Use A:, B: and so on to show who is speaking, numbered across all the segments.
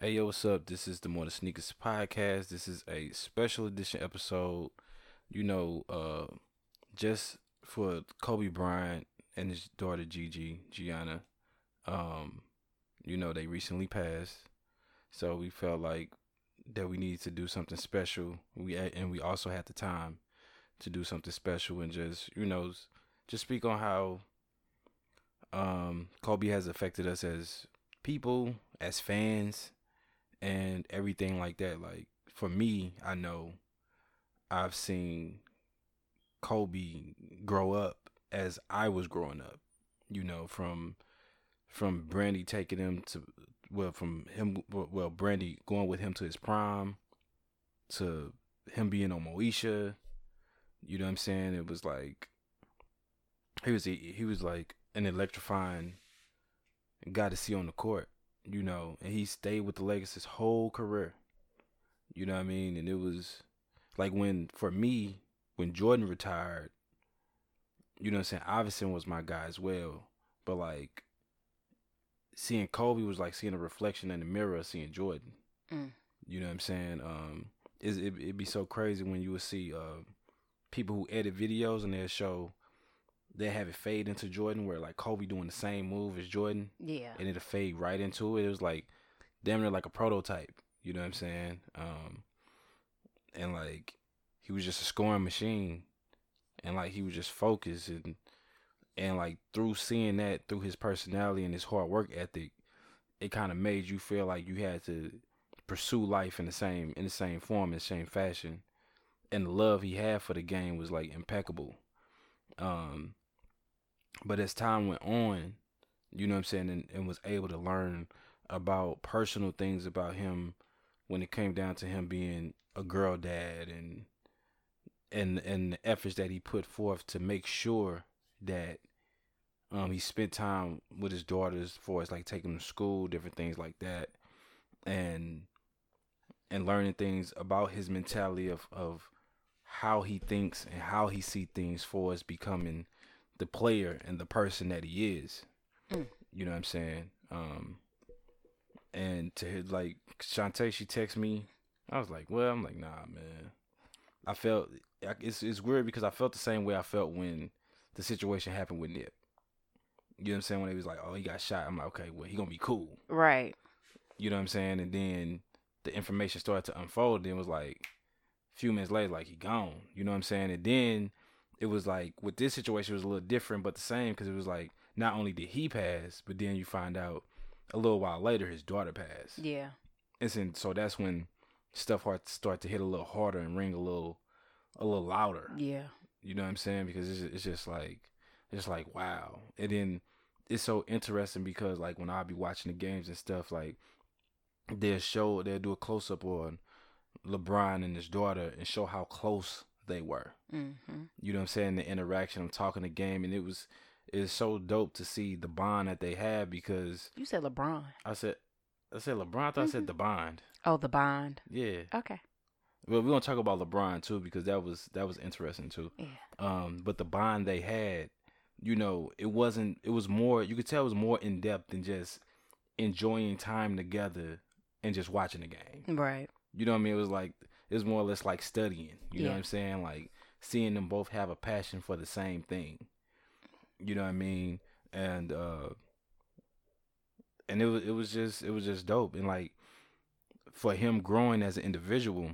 A: Hey, yo, what's up? This is the Than Sneakers podcast. This is a special edition episode, you know, uh, just for Kobe Bryant and his daughter Gigi, Gianna. Um, you know, they recently passed. So we felt like that we needed to do something special. We and we also had the time to do something special and just, you know, just speak on how um Kobe has affected us as people, as fans, and everything like that. Like for me, I know I've seen Kobe grow up as I was growing up. You know, from from Brandy taking him to well, from him well, Brandy going with him to his prime, to him being on Moesha. You know what I'm saying? It was like he was he was like an electrifying guy to see on the court you know, and he stayed with the Lakers his whole career. You know what I mean? And it was like when for me, when Jordan retired, you know what I'm saying, Iverson was my guy as well. But like seeing Kobe was like seeing a reflection in the mirror of seeing Jordan. Mm. You know what I'm saying? Um it, it'd be so crazy when you would see uh, people who edit videos and they'll show they have it fade into Jordan where like Kobe doing the same move as Jordan.
B: Yeah.
A: And it'll fade right into it. It was like damn near like a prototype. You know what I'm saying? Um and like he was just a scoring machine. And like he was just focused and and like through seeing that through his personality and his hard work ethic, it kind of made you feel like you had to pursue life in the same in the same form, in the same fashion. And the love he had for the game was like impeccable. Um but as time went on, you know what I'm saying, and, and was able to learn about personal things about him when it came down to him being a girl dad and and and the efforts that he put forth to make sure that um he spent time with his daughters for us like taking them to school, different things like that. And and learning things about his mentality of of how he thinks and how he see things for us becoming the player and the person that he is. Mm. You know what I'm saying? Um, and to like Shantae, she texted me. I was like, well, I'm like, nah, man. I felt it's it's weird because I felt the same way I felt when the situation happened with Nip. You know what I'm saying? When he was like, oh, he got shot. I'm like, okay, well, he gonna be cool,
B: right?
A: You know what I'm saying? And then the information started to unfold. Then was like, a few minutes later, like he gone. You know what I'm saying? And then it was like with this situation it was a little different but the same because it was like not only did he pass but then you find out a little while later his daughter passed.
B: Yeah.
A: And so that's when stuff hard start to hit a little harder and ring a little a little louder.
B: Yeah.
A: You know what i'm saying? Because it's, it's just like it's like wow. And then it's so interesting because like when i'll be watching the games and stuff like they'll show they'll do a close-up on lebron and his daughter and show how close they were. Mm-hmm. You know what I'm saying? The interaction, I'm talking the game, and it was it's so dope to see the bond that they have because
B: you said LeBron.
A: I said I said LeBron. I thought mm-hmm. I said mm-hmm. the bond.
B: Oh, the bond.
A: Yeah.
B: Okay.
A: Well, we're gonna talk about LeBron too because that was that was interesting too.
B: Yeah.
A: Um, but the bond they had, you know, it wasn't. It was more. You could tell it was more in depth than just enjoying time together and just watching the game.
B: Right.
A: You know what I mean? It was like it was more or less like studying. You yeah. know what I'm saying? Like seeing them both have a passion for the same thing. You know what I mean? And uh and it was it was just it was just dope and like for him growing as an individual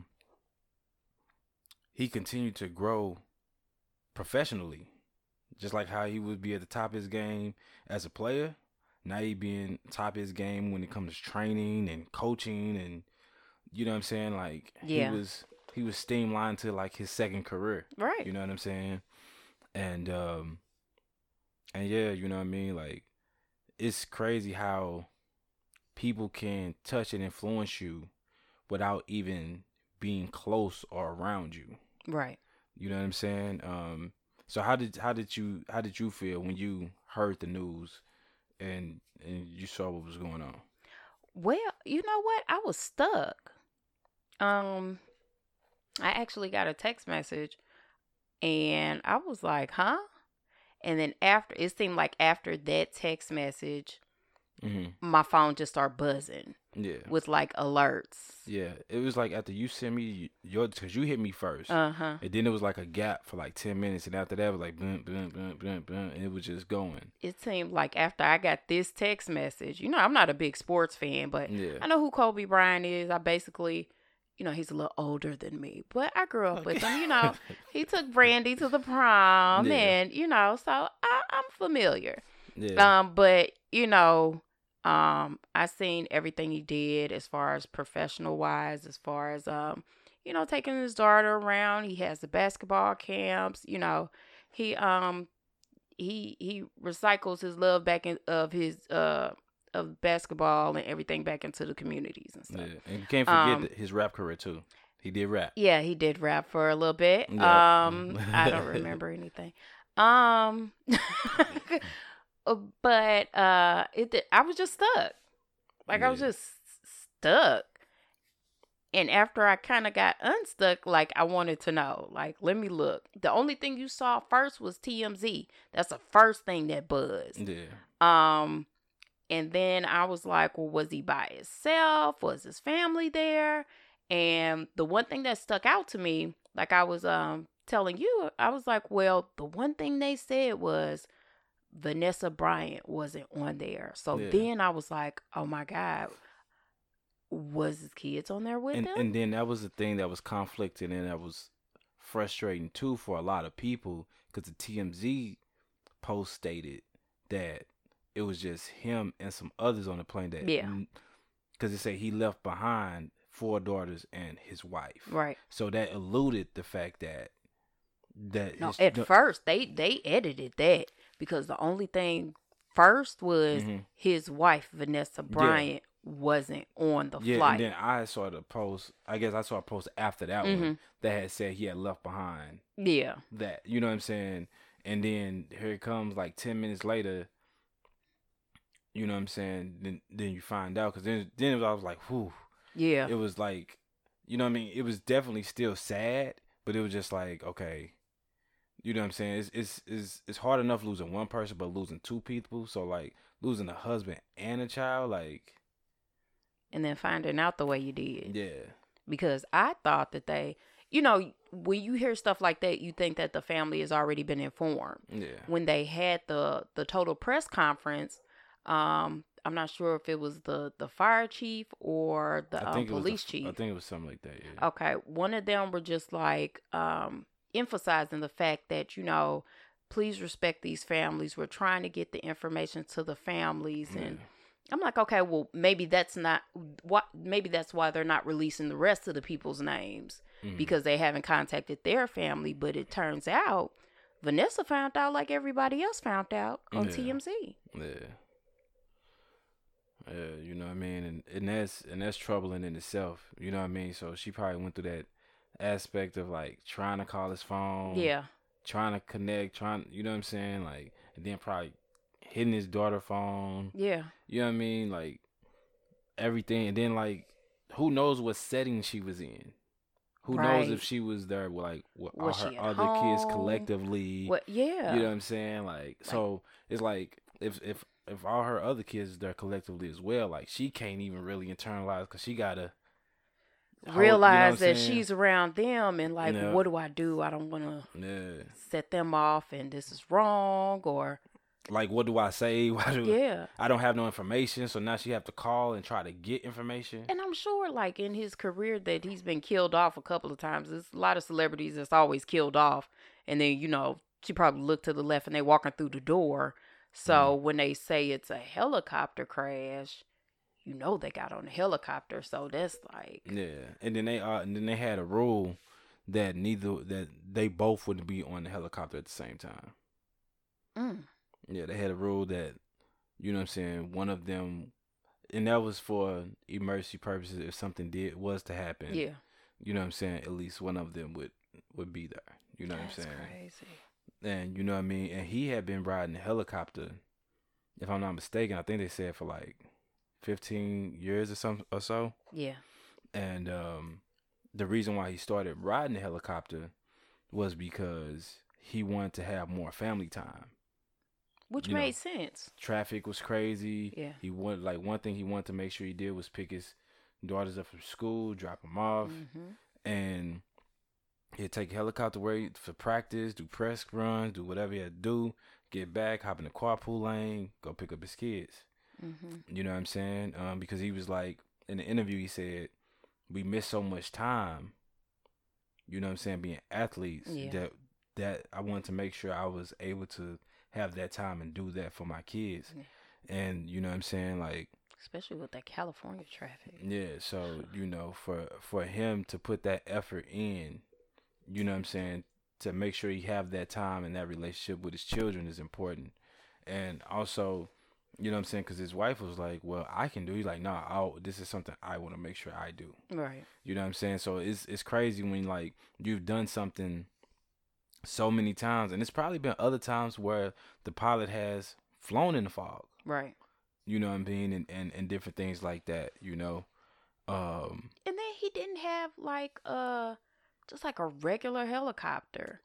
A: he continued to grow professionally just like how he would be at the top of his game as a player now he being top of his game when it comes to training and coaching and you know what I'm saying? Like
B: yeah.
A: he was he was streamlined to like his second career.
B: Right.
A: You know what I'm saying? And um and yeah, you know what I mean? Like it's crazy how people can touch and influence you without even being close or around you.
B: Right.
A: You know what I'm saying? Um so how did how did you how did you feel when you heard the news and and you saw what was going on?
B: Well, you know what? I was stuck um I actually got a text message and I was like, "Huh?" And then after it seemed like after that text message, mm-hmm. my phone just started buzzing.
A: Yeah.
B: with like alerts.
A: Yeah. It was like after you sent me your, because you hit me first.
B: Uh huh.
A: and then it was like a gap for like 10 minutes. And after that, it was like, boom, boom, boom, boom, boom. And it was just going.
B: It seemed like after I got this text message, you know, I'm not a big sports fan, but
A: Yeah.
B: I know who Kobe Bryant is. I basically, you know, he's a little older than me, but I grew up with him. You know, he took Brandy to the prom,
A: Yeah.
B: and you know, so I, I'm familiar.
A: yeah.
B: Um, but you know, um, I seen everything he did as far as professional wise, as far as um, you know, taking his daughter around. He has the basketball camps. You know, he um, he he recycles his love back in of his uh of basketball and everything back into the communities and stuff.
A: yeah. And you can't forget
B: Um,
A: his rap career, too. He did rap.
B: Yeah, he did rap for a little bit.
A: Yep.
B: Um, I don't remember anything. Um, uh, but uh, it did- I was just stuck. Like I was just stuck. And after I kind of got unstuck, like I wanted to know, like, let me look. The only thing you saw first was TMZ. That's the first thing that buzzed.
A: Yeah.
B: Um, and then I was like, well, was he by himself? Was his family there? And the one thing that stuck out to me, like I was um telling you, I was like, well, the one thing they said was Vanessa Bryant wasn't on there. So
A: Yeah.
B: then I was like, oh my God, was his kids on there with
A: And,
B: him?
A: and then that was the thing that was conflicting and that was frustrating, too, for a lot of people. Because the TMZ post stated that it was just him and some others on the plane that.
B: Yeah.
A: Because they said he left behind four daughters and his wife.
B: right.
A: So that eluded the fact that that
B: No, at
A: the-
B: first they they edited that because the only thing first was
A: Mhm.
B: his wife Vanessa Bryant wasn't on the
A: yeah,
B: flight.
A: and then I saw the post. I guess I saw a post after that
B: Mm-hmm.
A: one that had said he had left behind
B: yeah,
A: that. You know what I'm saying? And then here it comes like ten minutes later. You know what I'm saying? Then then you find out because then then it was, I was like, whew.
B: yeah,
A: It was like, you know what I mean? It was definitely still sad, but it was just like, okay. You know what I'm saying? It's it's it's it's hard enough losing one person, but losing two people. So like losing a husband and a child, like
B: and then finding out the way you did
A: yeah,
B: because I thought that they, you know, when you hear stuff like that, you think that the family has already been informed.
A: yeah,
B: When they had the the total press conference, um, I'm not sure if it was the the fire chief or the um,
A: the
B: police chief.
A: I think it was something like that. Yeah.
B: Okay, one of them were just like um emphasizing the fact that, you know, please respect these families. We're trying to get the information to the families and I'm like, okay, well, maybe that's not what maybe that's why they're not releasing the rest of the people's names
A: Mhm.
B: because they haven't contacted their family, but it turns out Vanessa found out like everybody else found out on
A: Yeah.
B: TMZ.
A: Yeah. Yeah, you know what I mean, and and that's and that's troubling in itself. You know what I mean. So she probably went through that aspect of like trying to call his phone,
B: Yeah.
A: trying to connect, trying, you know what I'm saying, like, and then probably hitting his daughter phone.
B: Yeah.
A: You know what I mean, like everything, and then like who knows what setting she was in. Who knows if she was there with like with all her other kids collectively?
B: What yeah.
A: You know what I'm saying? Like, so it's like if if if all her other kids there collectively as well, like she can't even really internalize because she gotta hold- you know
B: realize that
A: saying?
B: she's around them and like
A: Yeah.
B: what do I do? I don't want to
A: yeah.
B: set them off and this is wrong or
A: Like, what do I say? Why do
B: yeah.
A: I don't have no information? So now she have to call and try to get information.
B: And I'm sure like in his career that he's been killed off a couple of times. There's a lot of celebrities that's always killed off and then you know, she probably looked to the left and they walking through the door. So when they say it's a helicopter crash, you know they got on a helicopter. So that's like
A: Yeah, and then they uh, and then they had a rule that neither that they both would be on the helicopter at the same time.
B: mm,
A: Yeah, they had a rule that, you know what I'm saying, one of them, and that was for emergency purposes. If something did was to happen,
B: yeah.
A: you know what I'm saying, at least one of them would would be there. You know
B: That's
A: what I'm saying?
B: crazy.
A: And you know what I mean. And he had been riding a helicopter, if I'm not mistaken. I think they said for like 15 years or some or so.
B: Yeah.
A: And um, the reason why he started riding the helicopter was because he wanted to have more family time.
B: Which
A: you know,
B: made sense.
A: traffic was crazy.
B: Yeah.
A: He wanted like one thing he wanted to make sure he did was pick his daughters up from school, drop them off,
B: hmm
A: and he'd take a helicopter where for practice, do press runs, do whatever he had to do, get back, hop in the carpool lane, go pick up his kids.
B: hmm
A: You know what I'm saying? Um, because he was like in the interview, he said we miss so much time. You know what I'm saying? Being athletes
B: Yeah.
A: that that I wanted to make sure I was able to have that time and do that for my kids.
B: Yeah.
A: And you know what I'm saying? Like
B: Especially with that California traffic.
A: yeah, so you know, for for him to put that effort in, you know what I'm saying, to make sure he have that time and that relationship with his children is important. And also, you know what I'm saying, because his wife was like, "Well, I can do." He's like, "No, I'll, this is something I want to make sure I do."
B: Right.
A: You know what I'm saying? So it's it's crazy when like you've done something so many times, and it's probably been other times where the pilot has flown in the fog
B: Right.
A: you know what I mean, and, and, and different things like that, you know. Um,
B: And then he didn't have like uh just like a regular helicopter.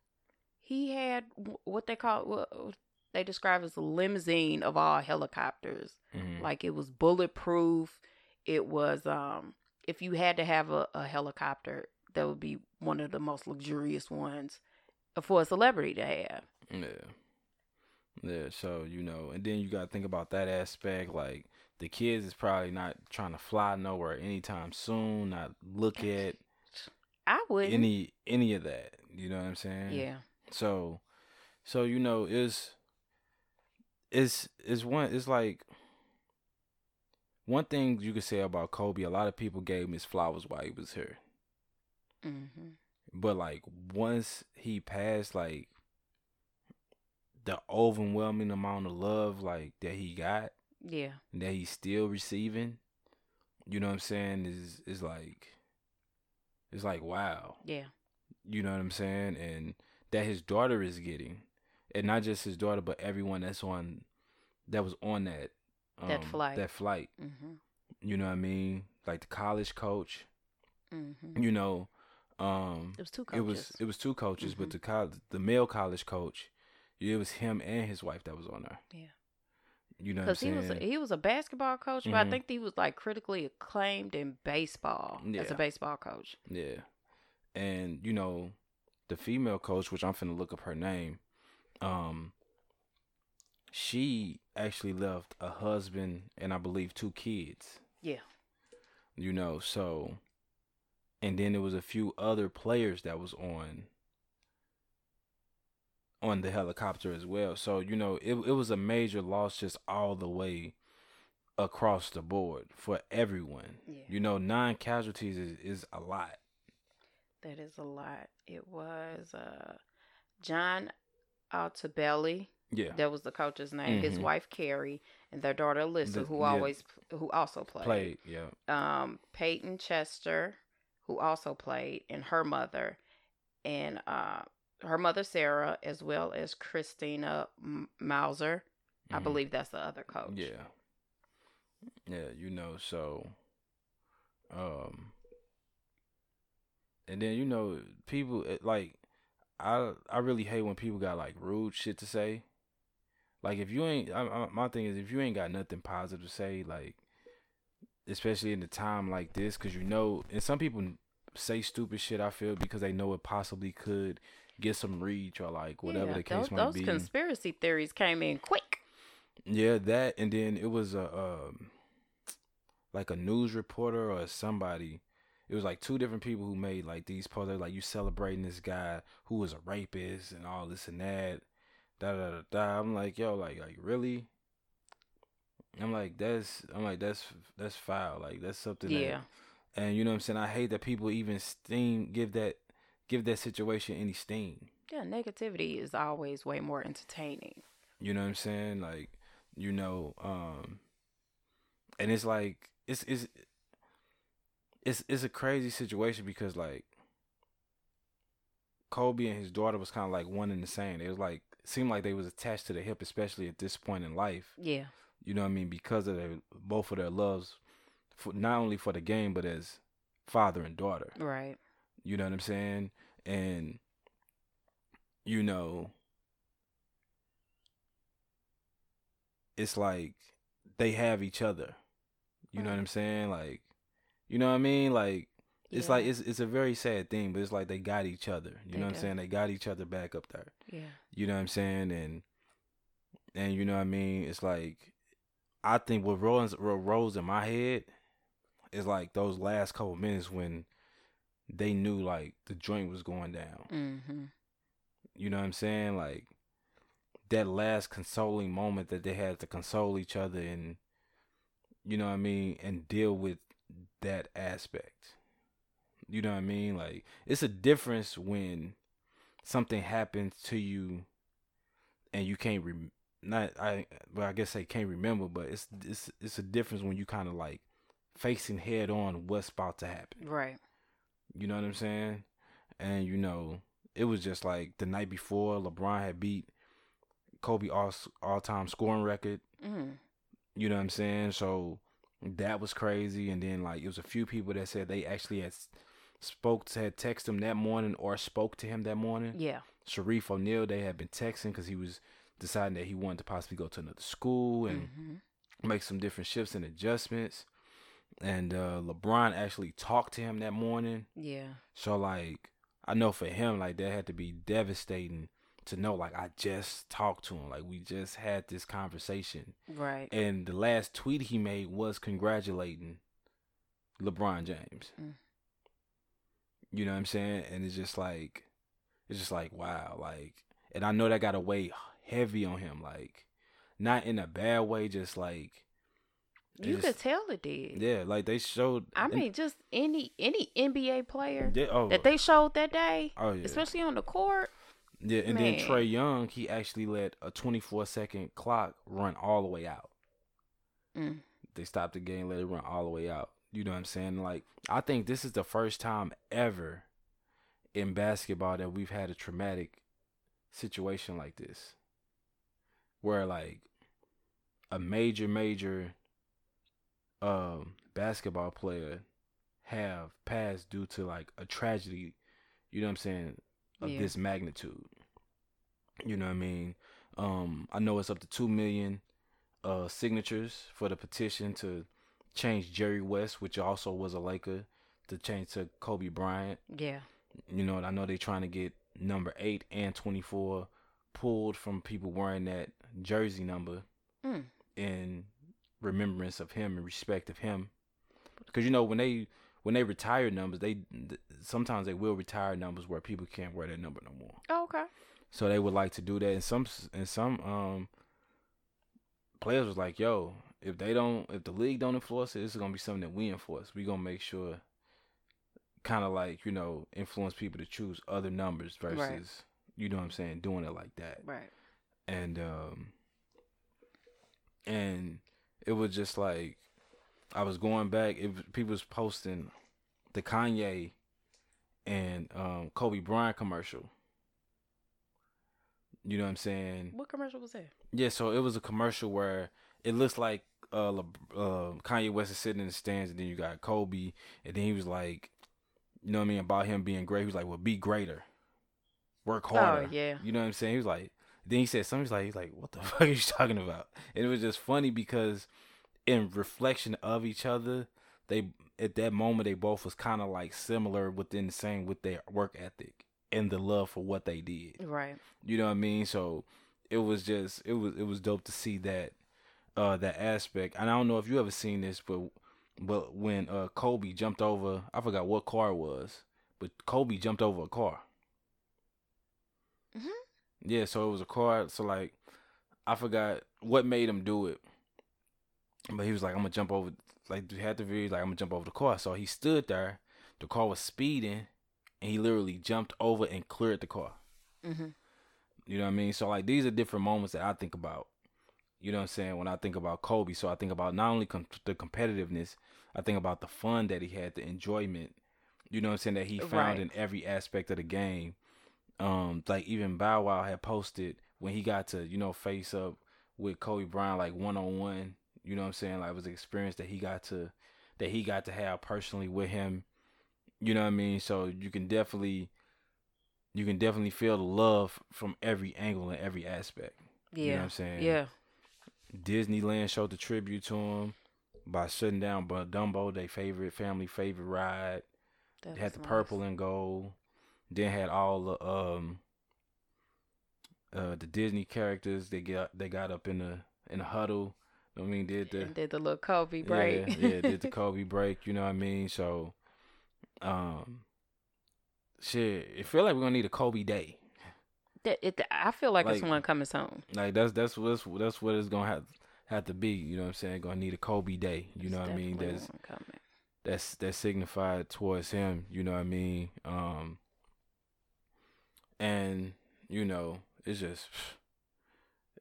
B: He had what they call what they describe as a limousine of all helicopters.
A: mhm.
B: Like it was bulletproof. It was um if you had to have a, a helicopter, that would be one of the most luxurious ones for a celebrity to have.
A: yeah, yeah. So you know, and then you got to think about that aspect. Like the kids is probably not trying to fly nowhere anytime soon. Not look at
B: I wouldn't.
A: any any of that. You know what I'm saying?
B: yeah.
A: So, so you know, is is is one. It's like one thing you could say about Kobe. A lot of people gave him his flowers while he was here.
B: hmm
A: But like once he passed, like the overwhelming amount of love like that he got
B: Yeah.
A: that he's still receiving, you know what I'm saying, is is like it's like wow.
B: Yeah.
A: You know what I'm saying? And that his daughter is getting. And not just his daughter, but everyone that's on that was on that
B: That flight.
A: That flight.
B: hmm
A: You know what I mean? Like the college coach,
B: hmm
A: you know, um
B: It was two coaches.
A: it was it was two coaches, but
B: Mhm.
A: the college, the male college coach, it was him and his wife that was on there.
B: Yeah.
A: You know
B: Because he was a, he was a basketball coach, but
A: Mhm.
B: I think he was like critically acclaimed in baseball as a baseball coach.
A: yeah, and you know, the female coach, which I'm finna look up her name, um, she actually left a husband and I believe two kids.
B: Yeah.
A: You know, so, and then there was a few other players that was on on the helicopter as well. So you know, it it was a major loss just all the way across the board for everyone.
B: Yeah.
A: You know, nine casualties is is a lot.
B: That is a lot. It was uh, John Altobelli.
A: Yeah,
B: That was the coach's name. His
A: Mhm.
B: wife Keri and their daughter Alyssa,
A: The-
B: who
A: yeah.
B: always who also played.
A: played. Yeah,
B: Um, Peyton Chester, who also played, and her mother, and uh, her mother Sarah, as well as Christina M- Mauser. I
A: Mhm.
B: believe that's the other coach.
A: Yeah. Yeah, you know, so um and then you know, people like I I really hate when people got like rude shit to say. Like if you ain't I, I, my thing is if you ain't got nothing positive to say like especially in a time like this cuz you know and some people say stupid shit I feel because they know it possibly could get some reach or like whatever
B: Yeah,
A: the case
B: those,
A: might
B: those
A: be.
B: Those conspiracy theories came in quick.
A: Yeah, that and then it was a um like a news reporter or somebody. It was like two different people who made like these posts. Like you celebrating this guy who was a rapist and all this and that. Da da da da. I'm like, yo, like like really? I'm like that's I'm like that's that's foul. Like that's something
B: Yeah.
A: that and you know what I'm saying? I hate that people even steam give that give that situation any steam.
B: Yeah, negativity is always way more entertaining.
A: You know what I'm saying? Like, you know, um and it's like it's it's it's it's a crazy situation because like Kobe and his daughter was kind of like one and the same. It was like seemed like they was attached to the hip, especially at this point in life.
B: Yeah.
A: You know what I mean? Because of their both of their loves, for not only for the game but as father and daughter.
B: Right.
A: You know what I'm saying? And you know it's like they have each other. You know what I'm saying? Like, you know what I mean? Like, it's
B: Yeah.
A: like it's it's a very sad thing, but it's like they got each other. You
B: They
A: know what I'm saying? They got each other back up there.
B: Yeah.
A: You know what I'm saying? And and you know what I mean? It's like I think what rolls what rolls in my head is like those last couple minutes when they knew like the joint was going down.
B: Mm-hmm.
A: You know what I'm saying? Like that last consoling moment that they had to console each other and you know what I mean and deal with that aspect. You know what I mean? Like it's a difference when something happens to you and you can't rem- not I well I guess I can't remember, but it's it's it's a difference when you kind of like facing head on what's about to happen.
B: Right.
A: You know what I'm saying? And you know, it was just like the night before LeBron had beat Kobe all all time scoring record.
B: Mm.
A: You know what I'm saying? So that was crazy. And then like it was a few people that said they actually had spoke to had texted him that morning or spoke to him that morning.
B: Yeah.
A: Shareef O'Neal they had been texting because he was deciding that he wanted to possibly go to another school and
B: Mm-hmm.
A: make some different shifts and adjustments. And uh, LeBron actually talked to him that morning.
B: Yeah.
A: So like I know for him like that had to be devastating to know like I just talked to him like we just had this conversation
B: Right.
A: and the last tweet he made was congratulating LeBron James.
B: Mm.
A: You know what I'm saying? And it's just like it's just like wow like and I know that got to weigh heavy on him like not in a bad way just like
B: You could tell it did.
A: yeah like they showed
B: I
A: and-
B: mean, just any any NBA player
A: yeah, oh,
B: that they showed that day,
A: oh yeah
B: especially on the court.
A: Yeah, and then Trae Young, he actually let a 24 second clock run all the way out.
B: Mm.
A: They stopped the game, let it run all the way out. You know what I'm saying? Like, I think this is the first time ever in basketball that we've had a traumatic situation like this. Where, like, a major, major um, basketball player have passed due to, like, a tragedy, you know what I'm saying, of
B: Yeah.
A: this magnitude. You know what I mean? Um, I know it's up to two million uh signatures for the petition to change Jerry West, which also was a Laker, to change to Kobe Bryant.
B: Yeah.
A: You know, I know they're trying to get number eight and twenty four pulled from people wearing that jersey number
B: Mm.
A: in remembrance of him and respect of him. Because you know when they when they retire numbers, they sometimes they will retire numbers where people can't wear that number no more.
B: Oh, okay.
A: So they would like to do that. And some and some um players was like, "Yo, if they don't, if the league don't enforce it, it's gonna be something that we enforce. We gonna make sure, kind of like you know, influence people to choose other numbers versus,
B: Right.
A: you know what I'm saying, doing it like that.
B: Right.
A: And um, and it was just like I was going back. It people was posting the Kanye and um Kobe Bryant commercial. You know what I'm saying?
B: What commercial was that?
A: Yeah, so it was a commercial where it looks like uh, Le- uh Kanye West is sitting in the stands, and then you got Kobe, and then he was like, you know what I mean about him being great. He was like, "Well, be greater, work harder."
B: Oh yeah.
A: You know what I'm saying? He was like, then he said something. He's like, he's like, what the fuck are you talking about? And it was just funny because in reflection of each other, they at that moment they both was kind of like similar within the same with their work ethic and the love for what they did.
B: Right.
A: You know what I mean? So it was just it was it was dope to see that uh that aspect. And I don't know if you ever seen this, but but when uh Kobe jumped over, I forgot what car it was, but Kobe jumped over a car.
B: Mhm.
A: Yeah, so it was a car. So like, I forgot what made him do it, but he was like, "I'm gonna jump over." Like, had the video. Like, I'm gonna jump over the car. So he stood there. The car was speeding, and he literally jumped over and cleared the car.
B: Mm-hmm.
A: You know what I mean? So like these are different moments that I think about. You know what I'm saying? When I think about Kobe, so I think about not only com- the competitiveness, I think about the fun that he had, the enjoyment. You know what I'm saying that he found
B: Right.
A: in every aspect of the game. Um, like even Bow Wow had posted when he got to you know face up with Kobe Bryant like one on one. You know what I'm saying? Like it was an experience that he got to that he got to have personally with him. You know what I mean? So you can definitely you can definitely feel the love from every angle and every aspect.
B: Yeah.
A: You know what I'm saying?
B: Yeah.
A: Disneyland showed the tribute to him by shutting down but Dumbo, their favorite family favorite ride.
B: That
A: They had the
B: nice.
A: purple and gold. Then had all the um uh the Disney characters. They got they got up in the in the huddle. I mean, did the
B: and did the little Kobe break.
A: yeah yeah did the Kobe break. You know what I mean? So, um, shit, it feel like we're gonna need a Kobe day.
B: That- it, I feel like, it's one coming soon.
A: Like that's that's what's that's what it's gonna have have to be. You know what I'm saying? Gonna need a Kobe day. You
B: It's
A: know what I mean? That's
B: coming.
A: that's that's signified towards him. You know what I mean? Um, and you know it's just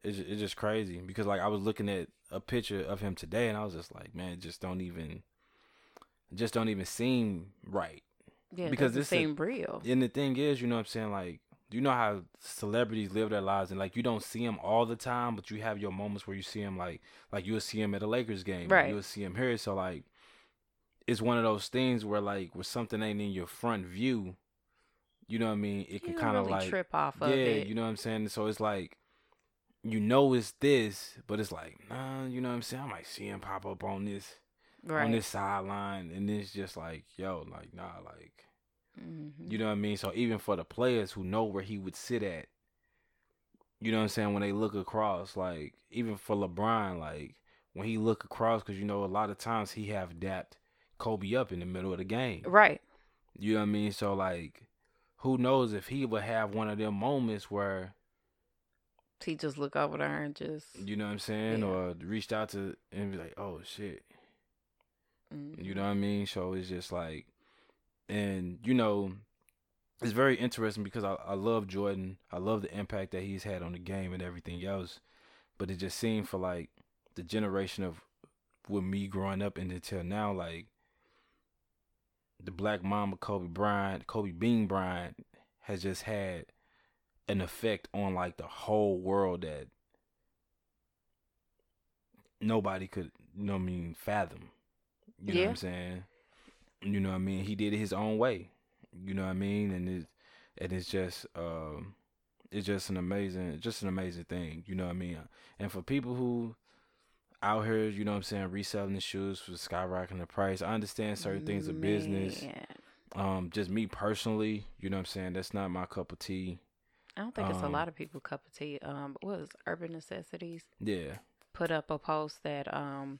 A: it's it's just crazy because like I was looking at a picture of him today and I was just like, man, it just don't even just don't even seem right.
B: Yeah,
A: because this is-
B: seemed real.
A: And the thing is, you know what I'm saying? Like, you know how celebrities live their lives and like you don't see them all the time, but you have your moments where you see them like like you'll see him at a Lakers game,
B: Right.
A: You'll see him here. So like, it's one of those things where like where something ain't in your front view, you know what I mean? It can kind of
B: really
A: like
B: trip off
A: yeah,
B: of it.
A: you know what I'm saying. So it's like. You know it's this, but it's like, nah, you know what I'm saying? I might see him pop up on this
B: right.
A: on this sideline and it's just like, yo, like, nah, like
B: Mhm.
A: you know what I mean? So even for the players who know where he would sit at, you know what I'm saying? When they look across, like even for LeBron, like when he look across, because you know a lot of times he have dapped Kobe up in the middle of the game.
B: Right.
A: You know what I mean? So like, who knows if he would have one of them moments where
B: He just look over there and just.
A: you know what I'm saying,
B: Yeah.
A: or reached out to and be like, oh shit,
B: Mhm.
A: You know what I mean? So it's just like, and you know, it's very interesting because I, I love Jordan. I love the impact that he's had on the game and everything else. But it just seemed for like the generation of with me growing up and until now, like the Black Mamba Kobe Bryant, Kobe Bean Bryant has just had an effect on like the whole world that nobody could, you know what I mean, fathom. You know what I'm saying? You know what I mean? He did it his own way. You know what I mean? And it and it's just um it's just an amazing just an amazing thing, you know what I mean? And for people who out here, you know what I'm saying, reselling the shoes for skyrocketing the price. I understand certain things of business. Um, just me personally, you know what I'm saying, that's not my cup of tea.
B: I don't think it's a
A: Um,
B: lot of people cup of tea. Um, what was Urban Necessities
A: Yeah.
B: put up a post that um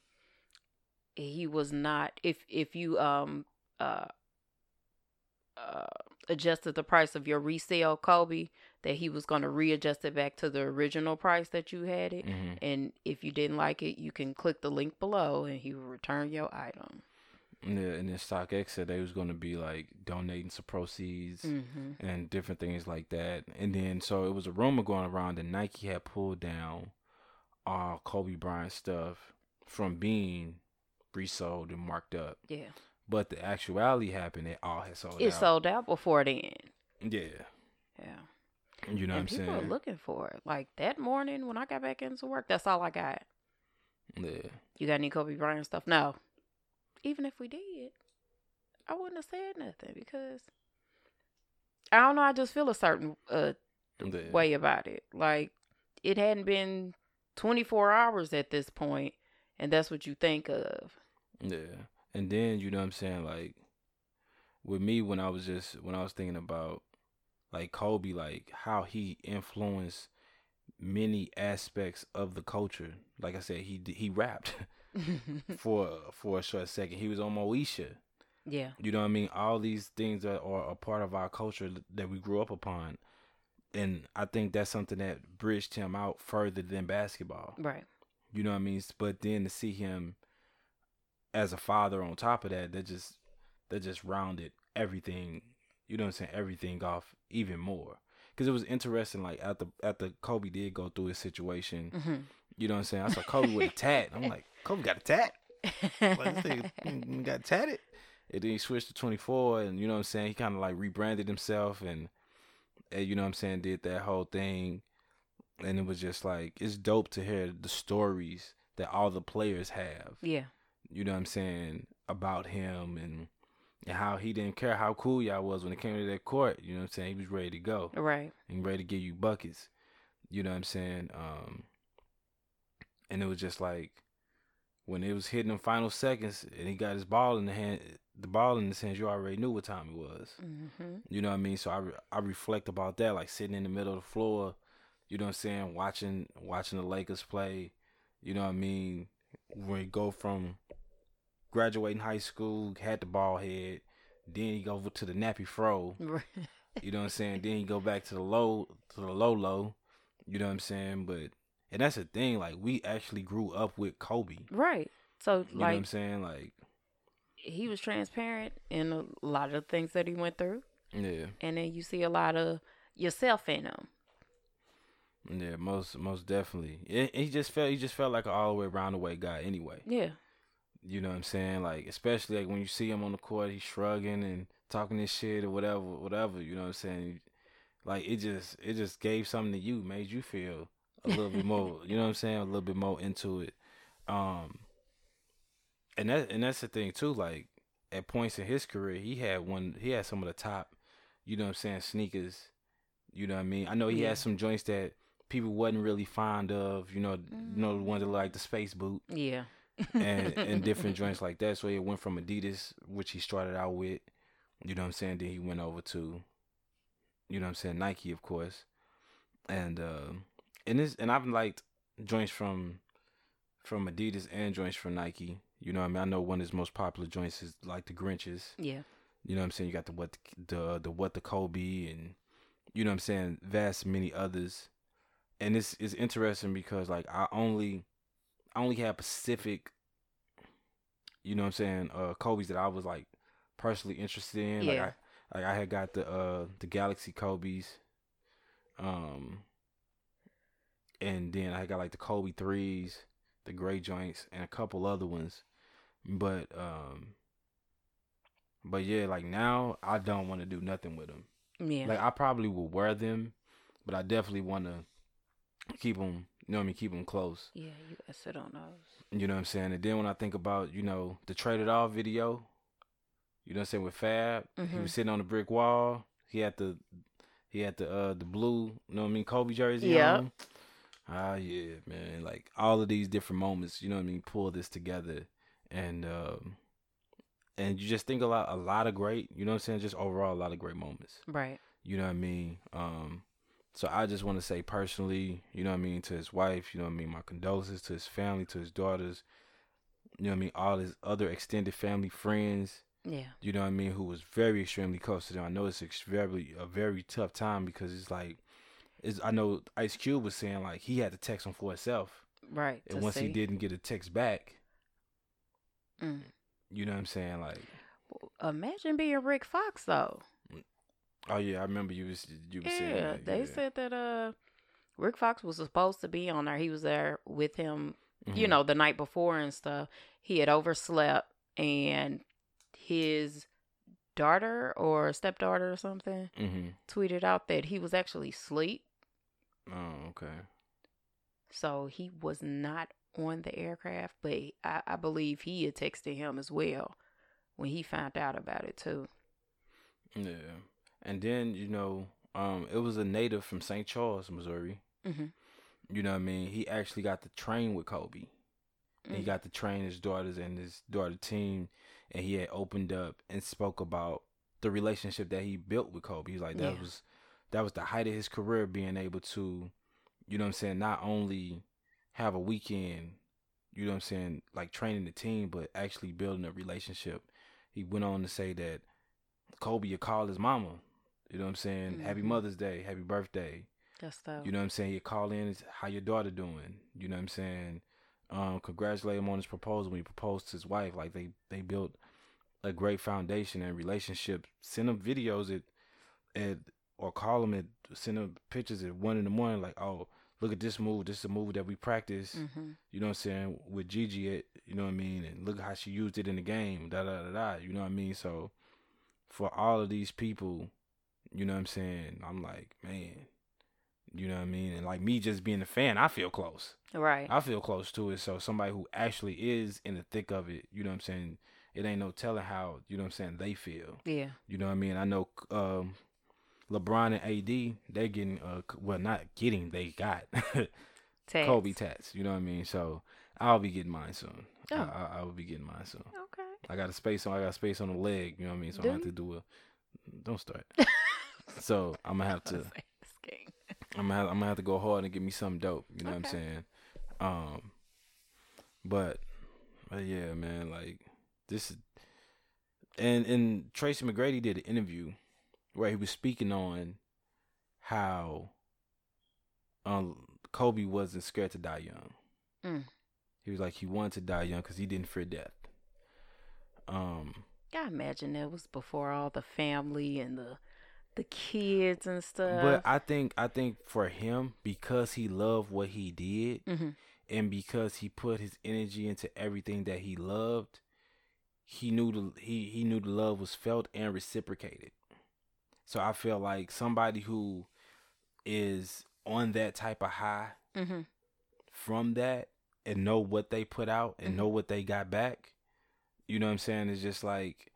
B: he was not if if you um uh uh adjusted the price of your resale Kobe that he was going to readjust it back to the original price that you had it
A: hmm
B: and if you didn't like it you can click the link below and he will return your item.
A: Yeah, and then StockX said they was gonna be like donating some proceeds
B: Mhm.
A: and different things like that. And then so it was a rumor going around that Nike had pulled down all Kobe Bryant stuff from being resold and marked up.
B: Yeah.
A: But the actuality happened, it all had sold
B: It
A: out.
B: It sold out before then.
A: yeah.
B: Yeah.
A: You know
B: and
A: what I'm
B: people are
A: saying?
B: looking for it. Like that morning when I got back into work, that's all I got.
A: yeah.
B: You got any Kobe Bryant stuff? No. Even if we did, I wouldn't have said nothing because I don't know. I just feel a certain uh,
A: Yeah.
B: way about it. Like it hadn't been 24 hours at this point, and that's what you think of.
A: Yeah. And then you know what I'm saying, like with me when I was just when I was thinking about like Kobe, like how he influenced many aspects of the culture. Like I said, he he rapped for for a short second. He was on Moesha.
B: yeah.
A: You know what I mean? All these things that are a part of our culture that we grew up upon. And I think that's something that bridged him out further than basketball.
B: Right.
A: You know what I mean? But then to see him as a father on top of that, that just that just rounded everything. You know what I'm saying? Everything off even more. Because it was interesting. Like after after Kobe did go through his situation,
B: hmm
A: you know what I'm saying? I saw Kobe with a tat. I'm like, Kobe got a tat. Like, this got tatted. And then he switched to 24, and you know what I'm saying? He kind of like rebranded himself, and, and you know what I'm saying? Did that whole thing, and it was just like it's dope to hear the stories that all the players have.
B: yeah.
A: You know what I'm saying about him and and how he didn't care how cool y'all was when it came to that court. You know what I'm saying? He was ready to go
B: Right.
A: and ready to give you buckets. You know what I'm saying? Um, and it was just like when it was hitting the final seconds and he got his ball in the hand, the ball in his hands, you already knew what time it was.
B: Mm-hmm.
A: You know what I mean? So I re- I reflect about that, like sitting in the middle of the floor, you know what I'm saying, watching watching the Lakers play. You know what I mean? When you go from graduating high school, had the ball head, then you go over to the nappy fro. You know what I'm saying? then you go back to the low to the low low. You know what I'm saying? But and that's the thing, like we actually grew up with Kobe.
B: right. So
A: You know what I'm saying? Like
B: he was transparent in a lot of things that he went through,
A: yeah.
B: and then you see a lot of yourself in him.
A: Yeah, most most definitely. It, he just felt he just felt like an all the way around the way guy anyway.
B: Yeah.
A: You know what I'm saying? Like especially like when you see him on the court, he's shrugging and talking this shit or whatever, whatever. You know what I'm saying? Like it just it just gave something to you, made you feel a little bit more. You know what I'm saying? A little bit more into it. Um, and that and that's the thing too. Like at points in his career, he had one. He had some of the top. You know what I'm saying? Sneakers. You know what I mean? I know he
B: Yeah.
A: had some joints that people wasn't really fond of. You know, you know the ones that like the space boot
B: Yeah.
A: And and different joints like that. So it went from Adidas, which he started out with, you know what I'm saying. Then he went over to, you know what I'm saying, Nike, of course, and uh, and this and I've liked joints from from Adidas and joints from Nike. You know what I mean. I know one of his most popular joints is like the Grinches.
B: Yeah.
A: You know what I'm saying. You got the what the the what the Kobe and you know what I'm saying. Vast many others, and it's it's interesting because like I only I only have Pacific. You know what I'm saying. Uh, Kobe's that I was like personally interested in.
B: Yeah.
A: Like I like I had got the uh the Galaxy Kobe's. Um. And then I got like the Kobe threes, the gray joints, and a couple other ones, but um. But yeah, like now I don't want to do nothing with them.
B: Yeah.
A: Like I probably will wear them, but I definitely want to keep them. You know what I mean? Keep them close.
B: yeah, you gotta sit on those.
A: You know what I'm saying? And then when I think about you know the trade traded off video, you know what I'm saying with Fab, he
B: Mhm.
A: was sitting on the brick wall. He had the he had the uh the blue, you know what I mean, Kobe jersey
B: Yep.
A: on. Ah yeah, man. Like all of these different moments, you know what I mean, pull this together and um and you just think a lot a lot of great, you know what I'm saying, just overall a lot of great moments.
B: Right.
A: You know what I mean? Um, so I just want to say personally, you know what I mean, to his wife, you know what I mean, my condolences to his family, to his daughters, you know what I mean, all his other extended family, friends,
B: Yeah.
A: you know what I mean, who was very extremely close to them. I know it's very a very tough time because it's like, it's I know Ice Cube was saying like he had to text him for himself,
B: Right.
A: and once he didn't get a text back,
B: Mm.
A: you know what I'm saying, like,
B: Imagine being Rick Fox though.
A: Oh yeah, I remember you was you was saying
B: Yeah,
A: that,
B: they
A: yeah.
B: said that uh Rick Fox was supposed to be on there. He was there with him, you
A: Mhm.
B: know, the night before and stuff. He had overslept and his daughter or stepdaughter or something
A: Mhm.
B: tweeted out that he was actually asleep.
A: Oh okay.
B: So he was not on the aircraft, but I, I believe he had texted him as well when he found out about it too.
A: Yeah. And then, you know, um, it was a native from St. Charles, Missouri.
B: hmm
A: You know what I mean? He actually got to train with Kobe. And He
B: Mm.
A: got to train his daughters and his daughter team. And he had opened up and spoke about the relationship that he built with Kobe. He's like, that
B: Yeah.
A: was that was the height of his career being able to, you know what I'm saying, not only have a weekend, you know what I'm saying, like training the team, but actually building a relationship. He went on to say that Kobe would call his mama. You know what I'm saying? Happy
B: Mhm.
A: Mother's Day, happy birthday.
B: That's the
A: You know what I'm saying? He'd call in, how your daughter doing? You know what I'm saying? Um, congratulate him on his proposal when he proposed to his wife. Like they they built a great foundation and relationship. Send them videos at at or call them at send them pictures at one in the morning. Like oh look at this move. This is a move that we practice.
B: hmm
A: You know what I'm saying with Gigi. At, you know what I mean? And look how she used it in the game. Da da da da. You know what I mean? So for all of these people, you know what I'm saying? I'm like man. You know what I mean? And like me just being a fan, I feel close.
B: Right.
A: I feel close to it. So somebody who actually is in the thick of it, you know what I'm saying? It ain't no telling how, you know what I'm saying, they feel.
B: yeah.
A: You know what I mean? I know um LeBron and AD, they're getting uh well not getting, they got
B: Tats.
A: Kobe tats. You know what I mean? So I'll be getting mine soon. I,
B: Oh.
A: I, I will be getting mine soon.
B: Okay.
A: I got a space on. I got space on the leg. You know what I mean? So I have to do a. Don't start. so I'm gonna have to.
B: Let's say this game.
A: I'm gonna have, I'm gonna have to go hard and get me something dope. You know what I'm saying? Um, but, but yeah, man, like this is, and and Tracy McGrady did an interview where he was speaking on how um Kobe wasn't scared to die young.
B: Mm.
A: He was like he wanted to die young because he didn't fear death. Um,
B: I imagine that was before all the family and the the kids and stuff.
A: but I think I think for him because he loved what he did.
B: hmm
A: and because he put his energy into everything that he loved, he knew the he he knew the love was felt and reciprocated. So I feel like somebody who is on that type of high
B: hmm
A: from that and know what they put out and know what they got back, you know what I'm saying? It's just like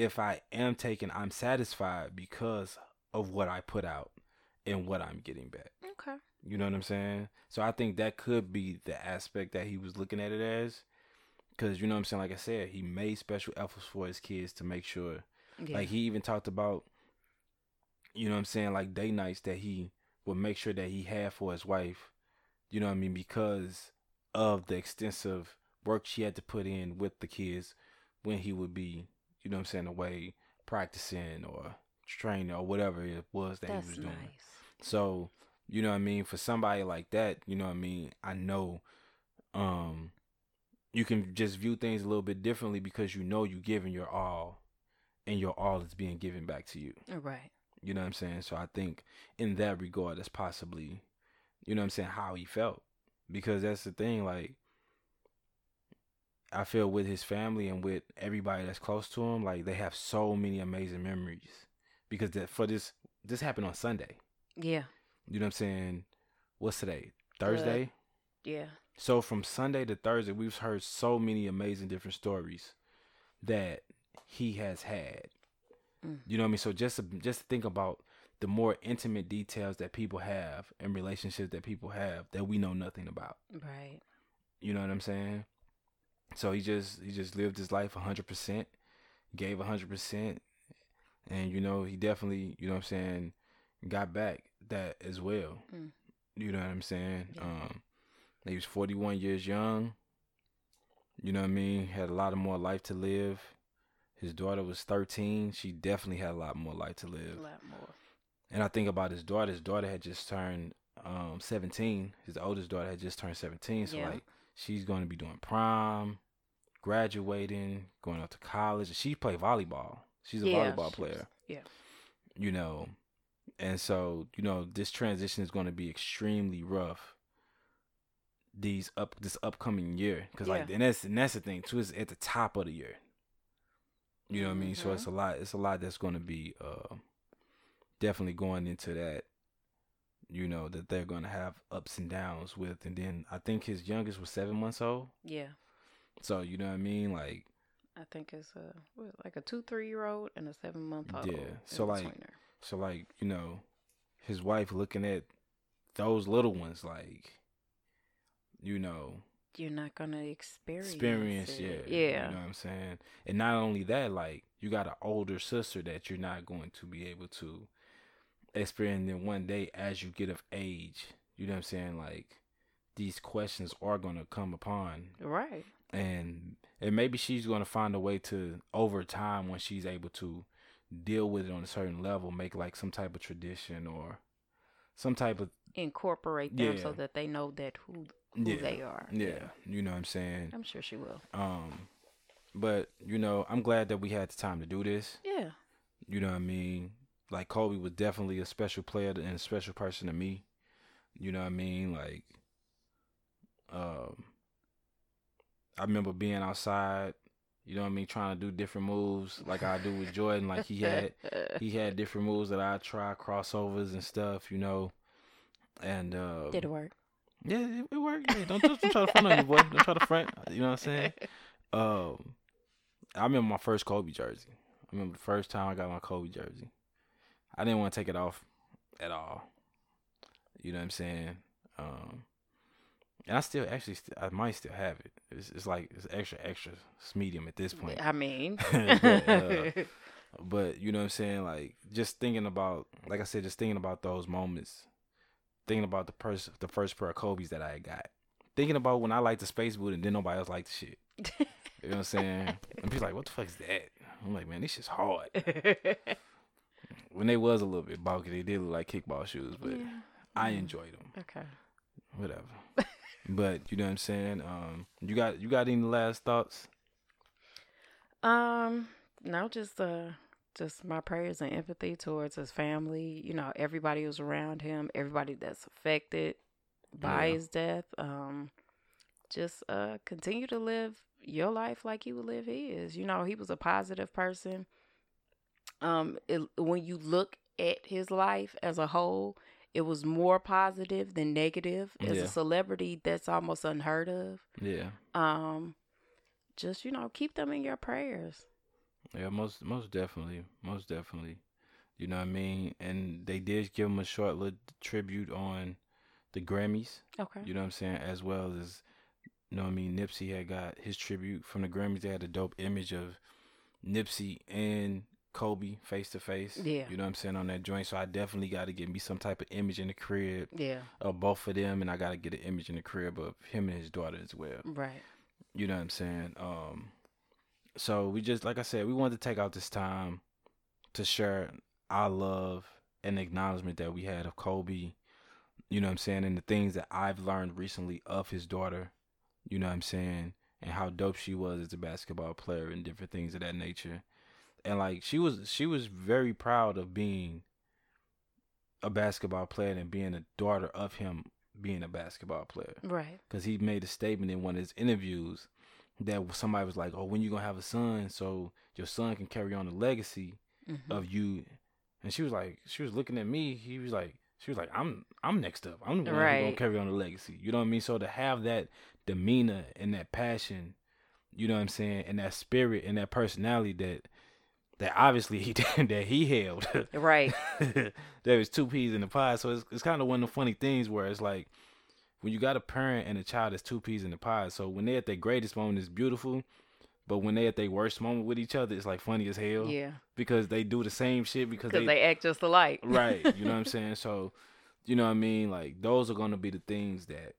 A: if I am taken, I'm satisfied because of what I put out and what I'm getting back.
B: Okay.
A: You know what I'm saying? So I think that could be the aspect that he was looking at it as. Because, you know what I'm saying? Like I said, he made special efforts for his kids to make sure.
B: Yeah.
A: Like, he even talked about, you know what I'm saying? Like, day nights that he would make sure that he had for his wife. You know what I mean? Because of the extensive work she had to put in with the kids when he would be, you know what I'm saying, away practicing or training or whatever it was that
B: That's
A: he was doing.
B: nice.
A: So, you know what I mean? For somebody like that, you know what I mean? I know um you can just view things a little bit differently because you know you're giving your all and your all is being given back to you.
B: Right.
A: You know what I'm saying? So I think in that regard that's possibly you know what I'm saying, how he felt. Because that's the thing, like I feel with his family and with everybody that's close to him, like they have so many amazing memories. Because that for this this happened on Sunday.
B: Yeah.
A: You know what I'm saying? What's today? Thursday?
B: Yeah.
A: So from Sunday to Thursday, we've heard so many amazing different stories that he has had.
B: Mm.
A: You know what I mean? So just to, just to think about the more intimate details that people have and relationships that people have that we know nothing about.
B: Right.
A: You know what I'm saying? So he just he just lived his life 100%, gave 100%, and you know, he definitely, you know what I'm saying, got back that as well.
B: Mm.
A: You know what I'm saying?
B: Yeah.
A: Um he was 41 years young. You know what I mean? Had a lot of more life to live. His daughter was 13. She definitely had a lot more life to live.
B: A lot more.
A: And I think about his daughter. His daughter had just turned um 17. His oldest daughter had just turned 17. So
B: Yeah.
A: like she's going to be doing prom, graduating, going off to college. She played volleyball. She's a
B: Yeah,
A: volleyball player.
B: yeah.
A: You know, and so you know this transition is going to be extremely rough. These up this upcoming year because like
B: Yeah.
A: and that's and that's the thing too is at the top of the year. You know what I mean? So
B: Mhm.
A: it's a lot. It's a lot that's going to be uh definitely going into that. You know that they're going to have ups and downs with, and then I think his youngest was seven months old.
B: Yeah.
A: So you know what I mean? Like
B: I think it's a what, like a two, three year old and a seven month old.
A: Yeah, so, like, so like you know, his wife looking at those little ones like, you know,
B: you're not gonna experience
A: experience, yeah.
B: Yeah.
A: You know what I'm saying? And not only that, like you got an older sister that you're not going to be able to experience in one day as you get of age. You know what I'm saying? Like these questions are gonna come upon
B: Right.
A: and and maybe she's going to find a way to over time when she's able to deal with it on a certain level make like some type of tradition or some type of
B: Incorporate them so that they know that who who
A: yeah
B: they are.
A: yeah you know what i'm saying
B: I'm sure she will.
A: um but you know i'm glad that we had the time to do this
B: Yeah.
A: you know what i mean like kobe was definitely a special player and a special person to me you know what i mean like um i remember being outside you know what i mean trying to do different moves like i do with jordan like he had he had different moves that I try crossovers and stuff, you know. And uh
B: Did it work?
A: yeah, it, it worked. Yeah, don't, don't try to front on me, boy. Don't try to front. You know what I'm saying? Um, I remember my first Kobe jersey. I remember the first time I got my Kobe jersey. I didn't want to take it off at all. You know what I'm saying? Um, And I still actually st- I might still have it. It's, it's like it's extra extra medium at this point.
B: I mean,
A: But, uh, But you know what I'm saying? Like just thinking about like I said, just thinking about those moments. Thinking about the first the first pair of Kobe's that I had got. Thinking about when I liked the space boot and then nobody else liked the shit. You know what I'm saying? And people like, what the fuck is that? I'm like, man, this shit's hard. When they was a little bit bulky, they did look like kickball shoes, but
B: Yeah.
A: I
B: Mm.
A: enjoyed them.
B: okay.
A: Whatever. but you know what I'm saying? Um, you got you got any last thoughts?
B: Um, no, just uh just my prayers and empathy towards his family, you know, everybody who's around him, everybody that's affected by
A: Yeah.
B: his death. Um just uh continue to live your life like you would live his. You know, he was a positive person. Um it, when you look at his life as a whole, it was more positive than negative. As
A: Yeah.
B: a celebrity, that's almost unheard of.
A: Yeah.
B: Um just, you know, keep them in your prayers.
A: Yeah, most most definitely, most definitely. You know what I mean? And they did give him a short little tribute on the Grammys.
B: Okay.
A: You know what I'm saying? As well as, you know what I mean? Nipsey had got his tribute from the Grammys. They had a dope image of Nipsey and Kobe face to face.
B: Yeah.
A: You know what I'm saying on that joint. So I definitely got to get me some type of image in the crib
B: Yeah.
A: of both of them, and I got to get an image in the crib of him and his daughter as well.
B: Right.
A: You know what I'm saying? Um so we just like I said, we wanted to take out this time to share our love and acknowledgement that we had of Kobe, you know what I'm saying, and the things that I've learned recently of his daughter, you know what I'm saying, and how dope she was as a basketball player and different things of that nature. And like she was she was very proud of being a basketball player and being a daughter of him being a basketball player
B: Right.
A: because he made a statement in one of his interviews that somebody was like, "Oh, when you gonna have a son, so your son can carry on the legacy
B: Mhm.
A: of you?" And she was like, she was looking at me. He was like, she was like, "I'm, I'm next up. I'm the one who's gonna carry on the legacy." You know what I mean? So to have that demeanor and that passion, you know what I'm saying, and that spirit and that personality that that obviously he that he held.
B: Right.
A: there was two peas in the pod. So it's, it's kind of one of the funny things where it's like when you got a parent and a child that's two peas in the pod. So when they're at their greatest moment, it's beautiful. But when they at their worst moment with each other, it's like funny as hell.
B: Yeah.
A: Because they do the same shit because
B: Because
A: they,
B: they act just alike.
A: right. You know what I'm saying? So, you know what I mean? Like those are gonna be the things that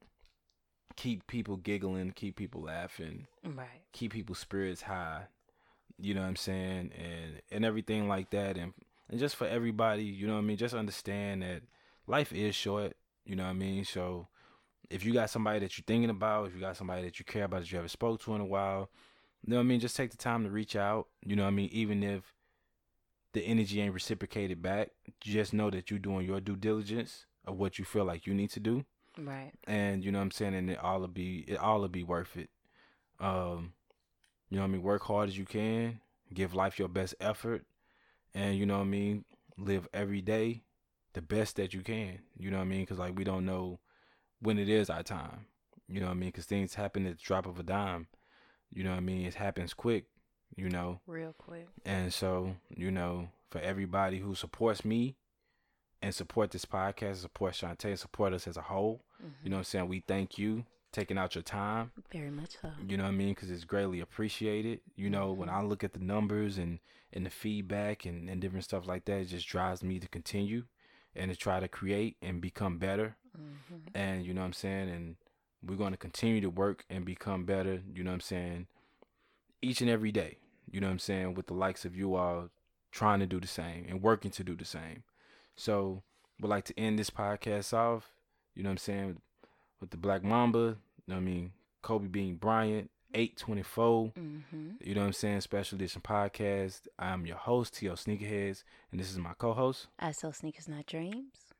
A: keep people giggling, keep people laughing,
B: Right.
A: keep people's spirits high. You know what I'm saying? And and everything like that and and just for everybody, you know what I mean, just understand that life is short, you know what I mean? So if you got somebody that you're thinking about, if you got somebody that you care about that you haven't spoke to in a while, you know what I mean, just take the time to reach out. You know what I mean? Even if the energy ain't reciprocated back, just know that you're doing your due diligence of what you feel like you need to do
B: Right.
A: and you know what I'm saying, and it all will be it all will be worth it. Um, you know what I mean. Work hard as you can, give life your best effort, and you know what I mean. Live every day the best that you can. You know what I mean? Because like we don't know when it is our time. You know what I mean? Because things happen at the drop of a dime. You know what I mean? It happens quick. You know,
B: Real quick.
A: and so, you know, for everybody who supports me and support this podcast, support Shantae, support us as a whole, you mm-hmm. know what I'm saying? We thank you taking out your time.
B: Very much so.
A: You know what I mean? Because it's greatly appreciated. You know, when I look at the numbers and, and the feedback and, and different stuff like that, it just drives me to continue and to try to create and become better.
B: hmm
A: And you know what I'm saying? And we're going to continue to work and become better, you know what I'm saying? Each and every day, you know what I'm saying? With the likes of you all trying to do the same and working to do the same. So, would like to end this podcast off, you know what I'm saying, with the Black Mamba, you know what I mean? Kobe Bean Bryant, 824.
B: hmm
A: You know what I'm saying? Special edition podcast. I'm your host, T.O. Sneakerheads, and this is my co host.
B: I sell sneakers, not dreams.